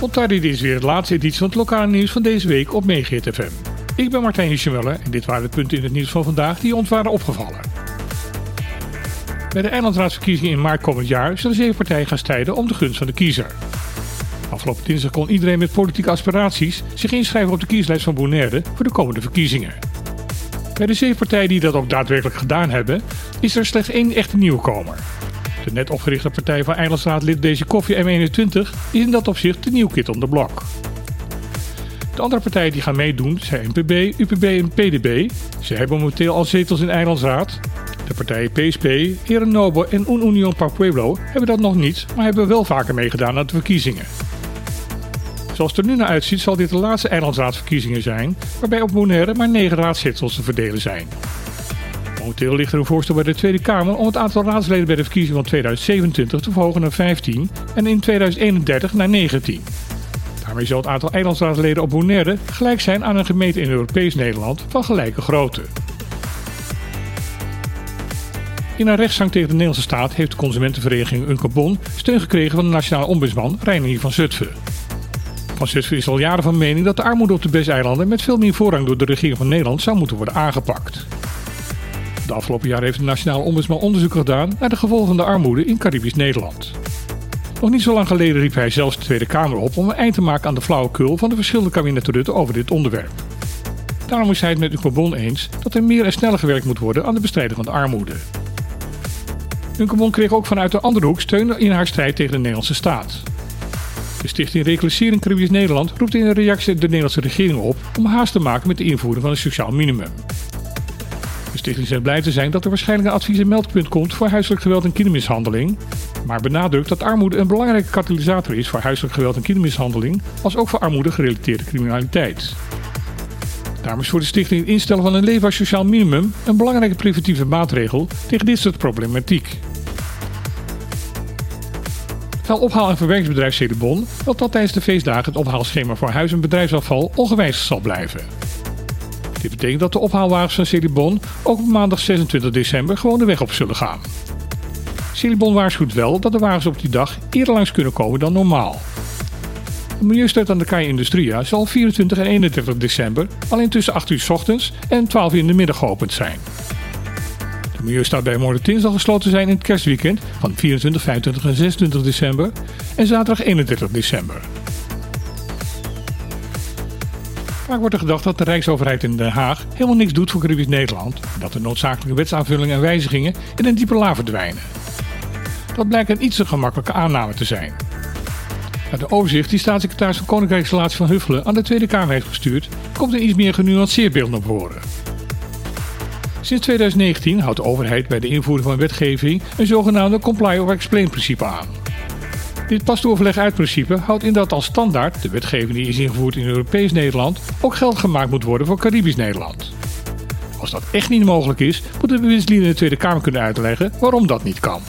Ontardi dit is weer het laatste editie van het lokale nieuws van deze week op Megahit FM. Ik ben Martijn Hischemuller en dit waren de punten in het nieuws van vandaag die ons waren opgevallen. Bij de eilandraadsverkiezingen in maart komend jaar zullen zeven partijen gaan strijden om de gunst van de kiezer. Afgelopen dinsdag kon iedereen met politieke aspiraties zich inschrijven op de kieslijst van Bonaire voor de komende verkiezingen. Bij de zeven partijen die dat ook daadwerkelijk gedaan hebben, is er slechts één echte nieuwkomer. De net opgerichte partij van eilandsraadlid Deze Koffie M21 is in dat opzicht de nieuw kid on the block. De andere partijen die gaan meedoen zijn NPB, UPB en PDB. Ze hebben momenteel al zetels in Eilandsraad. De partijen PSP, Nobo en Un Union Pueblo hebben dat nog niet, maar hebben wel vaker meegedaan aan de verkiezingen. Zoals het er nu naar uitziet zal dit de laatste eilandsraadsverkiezingen zijn, waarbij op Bonaire maar 9 raadzetels te verdelen zijn. Momenteel ligt er een voorstel bij de Tweede Kamer om het aantal raadsleden bij de verkiezingen van 2027 te verhogen naar 15 en in 2031 naar 19. Daarmee zal het aantal eilandsraadsleden op Bonaire gelijk zijn aan een gemeente in Europees Nederland van gelijke grootte. In een rechtszaak tegen de Nederlandse staat heeft de consumentenvereniging Uncarbon steun gekregen van de nationale ombudsman Reinier van Zutphen. Van Zutphen is al jaren van mening dat de armoede op de Bes-eilanden met veel meer voorrang door de regering van Nederland zou moeten worden aangepakt. De afgelopen jaren heeft de Nationale Ombudsman onderzoek gedaan naar de gevolgen van de armoede in Caribisch Nederland. Nog niet zo lang geleden riep hij zelfs de Tweede Kamer op om een eind te maken aan de flauwekul van de verschillende kabinetten over dit onderwerp. Daarom is hij het met Uncarbon eens dat er meer en sneller gewerkt moet worden aan de bestrijding van de armoede. Uncarbon kreeg ook vanuit de andere hoek steun in haar strijd tegen de Nederlandse staat. De Stichting Reclassering Caribisch Nederland roept in een reactie de Nederlandse regering op om haast te maken met de invoering van een sociaal minimum. Stichting zegt blij te zijn dat er waarschijnlijk een advies- en meldpunt komt voor huiselijk geweld en kindermishandeling, maar benadrukt dat armoede een belangrijke katalysator is voor huiselijk geweld en kindermishandeling, als ook voor armoede gerelateerde criminaliteit. Daarom is voor de stichting het instellen van een leefbaar sociaal minimum een belangrijke preventieve maatregel tegen dit soort problematiek. Het ophaal- en verwerkingsbedrijf Celebon dat dat tijdens de feestdagen het ophaalschema voor huis- en bedrijfsafval ongewijzigd zal blijven. Dit betekent dat de ophaalwagens van Celibon ook op maandag 26 december gewoon de weg op zullen gaan. Celibon waarschuwt wel dat de wagens op die dag eerder langs kunnen komen dan normaal. De milieusteut aan de Kai Industria zal 24 en 31 december alleen tussen 8 uur s ochtends en 12 uur in de middag geopend zijn. De milieustad bij morgen zal gesloten zijn in het kerstweekend van 24, 25 en 26 december en zaterdag 31 december. Vaak wordt er gedacht dat de Rijksoverheid in Den Haag helemaal niks doet voor Caribisch Nederland en dat de noodzakelijke wetsaanvullingen en wijzigingen in een diepe la verdwijnen. Dat blijkt een iets te gemakkelijke aanname te zijn. Uit de overzicht die staatssecretaris van Koninkrijksrelatie van Huffelen aan de Tweede Kamer heeft gestuurd, komt een iets meer genuanceerd beeld naar voren. Sinds 2019 houdt de overheid bij de invoering van wetgeving een zogenaamde comply or explain principe aan. Dit pastoorverleg uit principe houdt in dat als standaard de wetgeving die is ingevoerd in Europees Nederland ook geld gemaakt moet worden voor Caribisch Nederland. Als dat echt niet mogelijk is, moeten de bewindslieden in de Tweede Kamer kunnen uitleggen waarom dat niet kan.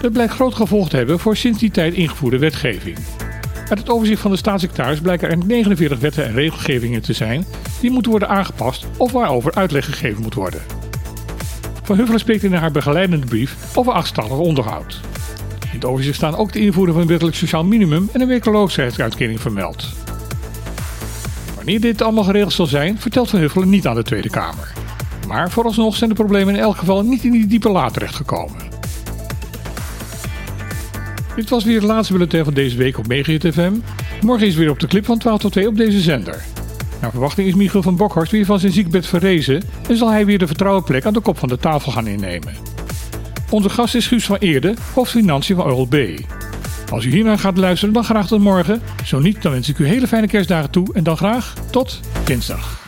Dat blijkt groot gevolg te hebben voor sinds die tijd ingevoerde wetgeving. Uit het overzicht van de staatssecretaris blijken er 49 wetten en regelgevingen te zijn die moeten worden aangepast of waarover uitleg gegeven moet worden. Van Huffelen spreekt in haar begeleidende brief over achtstallig onderhoud. In het overzicht staan ook de invoering van een wettelijk sociaal minimum en een werkloosheidsuitkering vermeld. Wanneer dit allemaal geregeld zal zijn, vertelt Van Huffelen niet aan de Tweede Kamer. Maar vooralsnog zijn de problemen in elk geval niet in die diepe laad terechtgekomen. Dit was weer het laatste bulletin van deze week op Megahit FM. Morgen is weer op de clip van 12 tot 2 op deze zender. Naar verwachting is Michiel van Bokhorst weer van zijn ziekbed verrezen en zal hij weer de vertrouwen plek aan de kop van de tafel gaan innemen. Onze gast is Guus van Eerde, hoofdfinanciën van Oral B. Als u hiernaar gaat luisteren, dan graag tot morgen. Zo niet, dan wens ik u hele fijne kerstdagen toe en dan graag tot dinsdag.